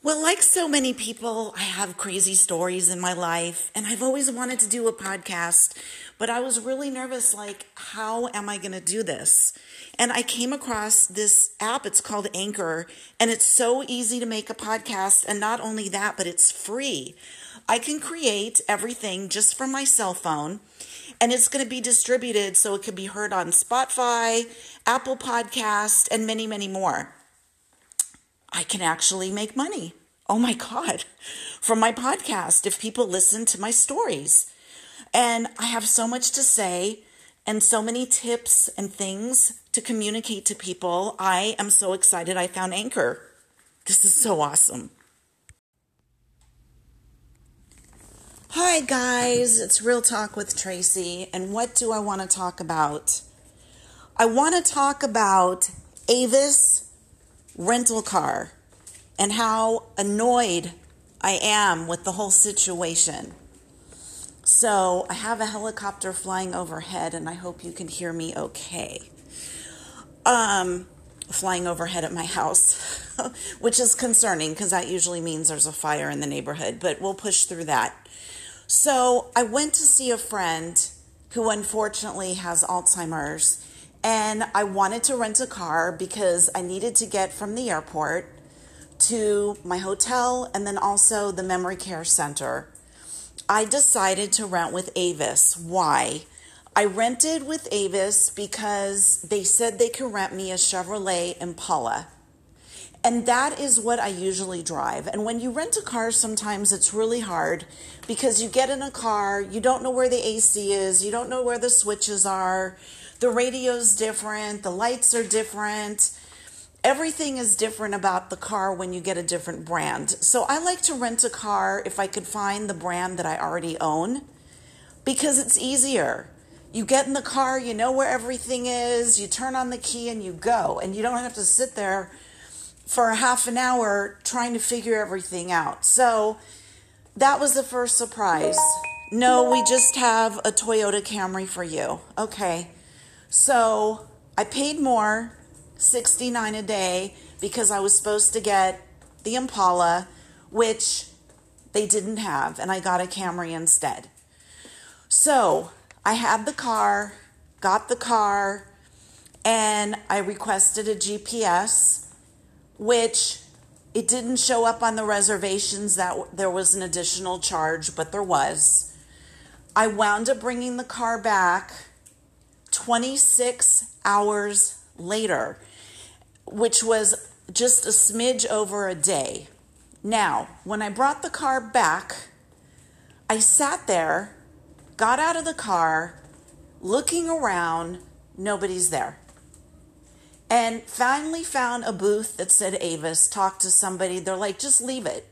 Well, like so many people, I have crazy stories in my life, and I've always wanted to do a podcast, but I was really nervous like, how am I going to do this? And I came across this app, it's called Anchor, and it's so easy to make a podcast. And not only that, but it's free. I can create everything just from my cell phone, and it's going to be distributed so it can be heard on Spotify, Apple Podcast, and many, many more. I can actually make money. Oh my God, from my podcast if people listen to my stories. And I have so much to say and so many tips and things to communicate to people. I am so excited I found Anchor. This is so awesome. Hi, guys, it's Real Talk with Tracy. And what do I want to talk about? I want to talk about Avis rental car and how annoyed I am with the whole situation. So, I have a helicopter flying overhead, and I hope you can hear me okay. Um, flying overhead at my house, which is concerning because that usually means there's a fire in the neighborhood, but we'll push through that. So, I went to see a friend who unfortunately has Alzheimer's and I wanted to rent a car because I needed to get from the airport to my hotel and then also the memory care center. I decided to rent with Avis. Why? I rented with Avis because they said they could rent me a Chevrolet Impala. And that is what I usually drive. And when you rent a car, sometimes it's really hard because you get in a car, you don't know where the AC is, you don't know where the switches are, the radio's different, the lights are different. Everything is different about the car when you get a different brand. So I like to rent a car if I could find the brand that I already own because it's easier. You get in the car, you know where everything is, you turn on the key and you go, and you don't have to sit there for a half an hour trying to figure everything out. So that was the first surprise. No, we just have a Toyota Camry for you. Okay. So I paid more, 69 a day, because I was supposed to get the Impala, which they didn't have, and I got a Camry instead. So I had the car, got the car, and I requested a GPS, which it didn't show up on the reservations that there was an additional charge, but there was. I wound up bringing the car back 26 hours later, which was just a smidge over a day. Now, when I brought the car back, I sat there, got out of the car, looking around, nobody's there. And finally found a booth that said Avis, talked to somebody. They're like, just leave it.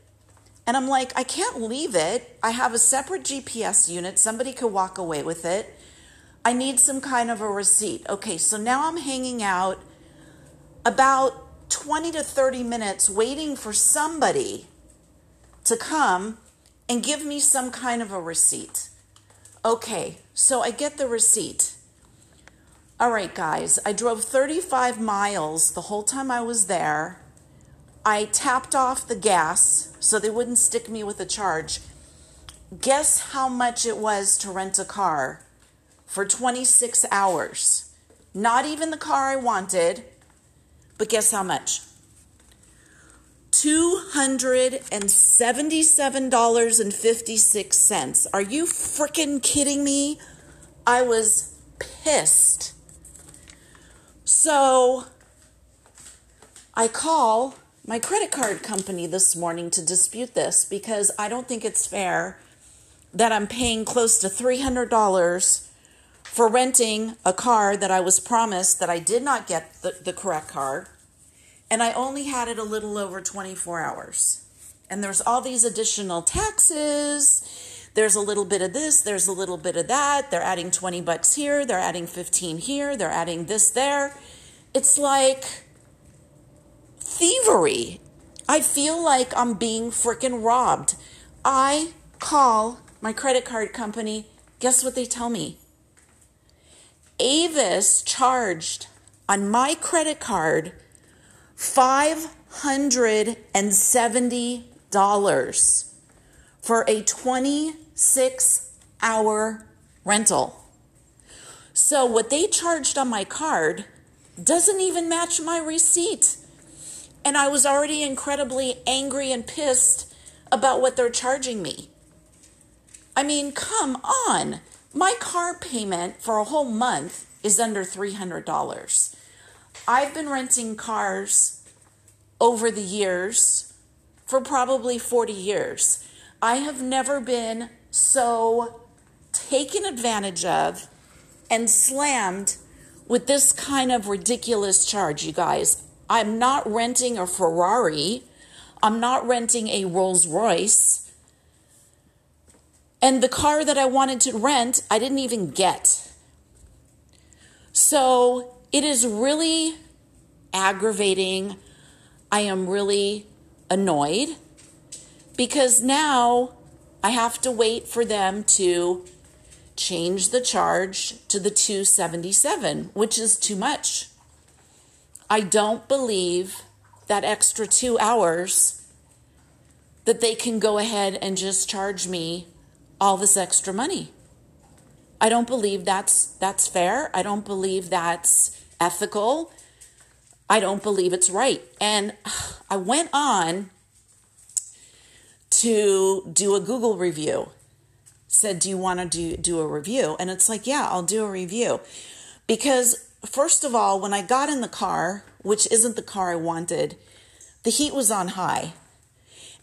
And I'm like, I can't leave it. I have a separate GPS unit. Somebody could walk away with it. I need some kind of a receipt. Okay, so now I'm hanging out about 20 to 30 minutes waiting for somebody to come and give me some kind of a receipt. Okay, so I get the receipt. All right, guys, I drove 35 miles the whole time I was there. I tapped off the gas so they wouldn't stick me with a charge. Guess how much it was to rent a car? For 26 hours. Not even the car I wanted, but guess how much? $277.56. Are you freaking kidding me? I was pissed. So I call my credit card company this morning to dispute this because I don't think it's fair that I'm paying close to $300 for renting a car that I was promised that I did not get the, the correct car, and I only had it a little over 24 hours. And there's all these additional taxes. There's a little bit of this, there's a little bit of that. They're adding 20 bucks here, they're adding 15 here, they're adding this there. It's like thievery. I feel like I'm being freaking robbed. I call my credit card company. Guess what they tell me? Avis charged on my credit card five $170 for a 26 hour rental. So, what they charged on my card doesn't even match my receipt. And I was already incredibly angry and pissed about what they're charging me. I mean, come on. My car payment for a whole month is under $300. I've been renting cars over the years for probably 40 years. I have never been so taken advantage of and slammed with this kind of ridiculous charge, you guys. I'm not renting a Ferrari. I'm not renting a Rolls Royce. And the car that I wanted to rent, I didn't even get. So it is really aggravating. I am really annoyed because now I have to wait for them to change the charge to the 277, which is too much. I don't believe that extra 2 hours that they can go ahead and just charge me all this extra money. I don't believe that's that's fair. I don't believe that's ethical. I don't believe it's right. And I went on to do a Google review. Said, "Do you want to do do a review?" And it's like, "Yeah, I'll do a review." Because first of all, when I got in the car, which isn't the car I wanted, the heat was on high.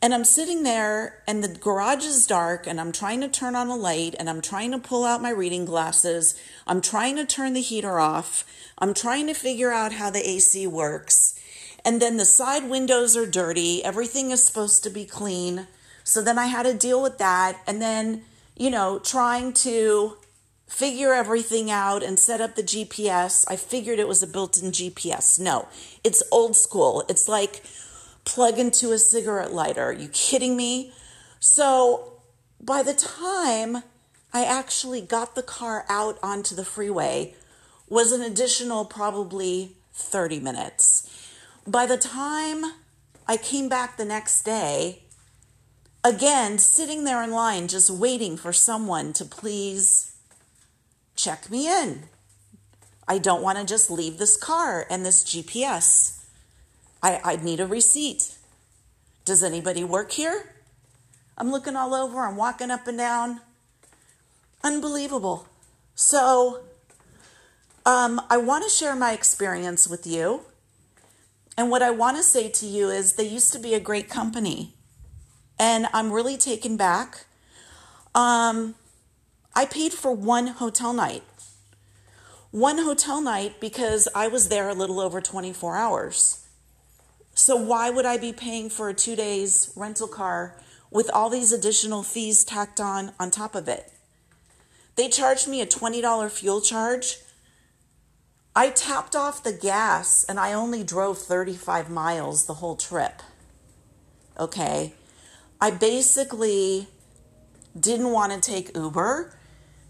And I'm sitting there, and the garage is dark, and I'm trying to turn on a light, and I'm trying to pull out my reading glasses. I'm trying to turn the heater off. I'm trying to figure out how the AC works. And then the side windows are dirty. Everything is supposed to be clean. So then I had to deal with that. And then, you know, trying to figure everything out and set up the GPS. I figured it was a built in GPS. No, it's old school. It's like, plug into a cigarette lighter. Are you kidding me? So by the time I actually got the car out onto the freeway was an additional probably 30 minutes. By the time I came back the next day, again, sitting there in line, just waiting for someone to please check me in. I don't want to just leave this car and this GPS. I, I need a receipt. Does anybody work here? I'm looking all over, I'm walking up and down. Unbelievable. So, um, I want to share my experience with you. And what I want to say to you is they used to be a great company. And I'm really taken back. Um, I paid for one hotel night. One hotel night because I was there a little over 24 hours. So why would I be paying for a two days rental car with all these additional fees tacked on on top of it? They charged me a $20 fuel charge. I tapped off the gas and I only drove 35 miles the whole trip. Okay. I basically didn't want to take Uber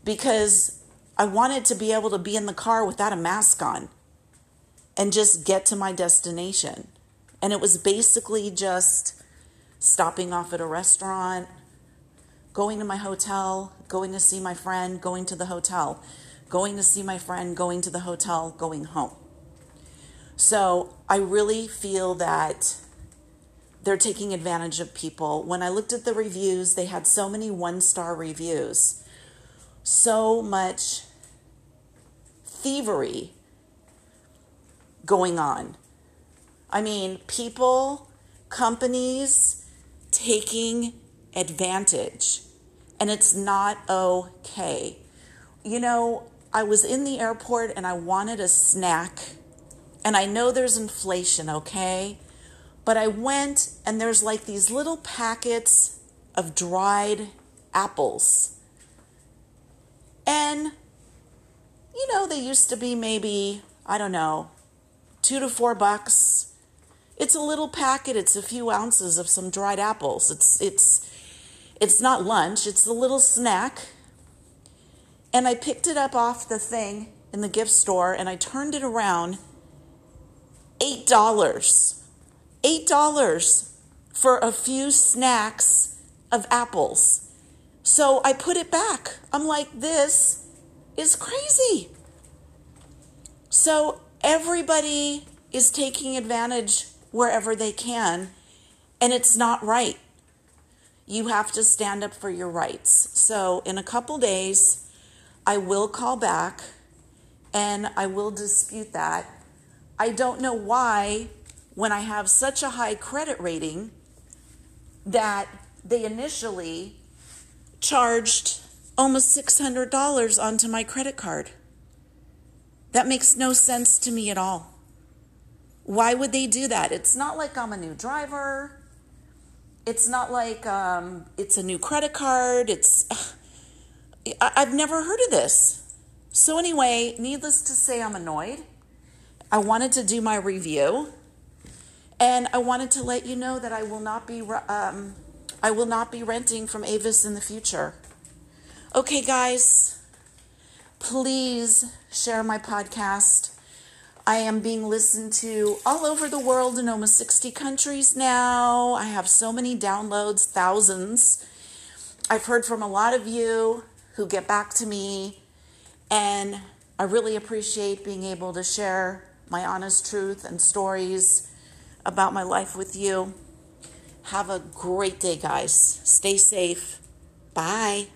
because I wanted to be able to be in the car without a mask on and just get to my destination. And it was basically just stopping off at a restaurant, going to my hotel, going to see my friend, going to the hotel, going to see my friend, going to the hotel, going home. So I really feel that they're taking advantage of people. When I looked at the reviews, they had so many one star reviews, so much thievery going on. I mean, people, companies taking advantage, and it's not okay. You know, I was in the airport and I wanted a snack, and I know there's inflation, okay? But I went and there's like these little packets of dried apples. And, you know, they used to be maybe, I don't know, two to four bucks. It's a little packet. It's a few ounces of some dried apples. It's it's it's not lunch. It's a little snack. And I picked it up off the thing in the gift store and I turned it around. Eight dollars. $8 for a few snacks of apples. So I put it back. I'm like, this is crazy. So everybody is taking advantage wherever they can, and it's not right. You have to stand up for your rights. So in a couple days, I will call back and I will dispute that. I don't know why, when I have such a high credit rating, that they initially charged almost $600 onto my credit card. That makes no sense to me at all. Why would they do that? It's not like I'm a new driver. It's not like um, it's a new credit card. It's I've never heard of this. So anyway, needless to say, I'm annoyed. I wanted to do my review, and I wanted to let you know that I will not be um, I will not be renting from Avis in the future. Okay, guys, please share my podcast. I am being listened to all over the world in almost 60 countries now. I have so many downloads, thousands. I've heard from a lot of you who get back to me, and I really appreciate being able to share my honest truth and stories about my life with you. Have a great day, guys. Stay safe. Bye.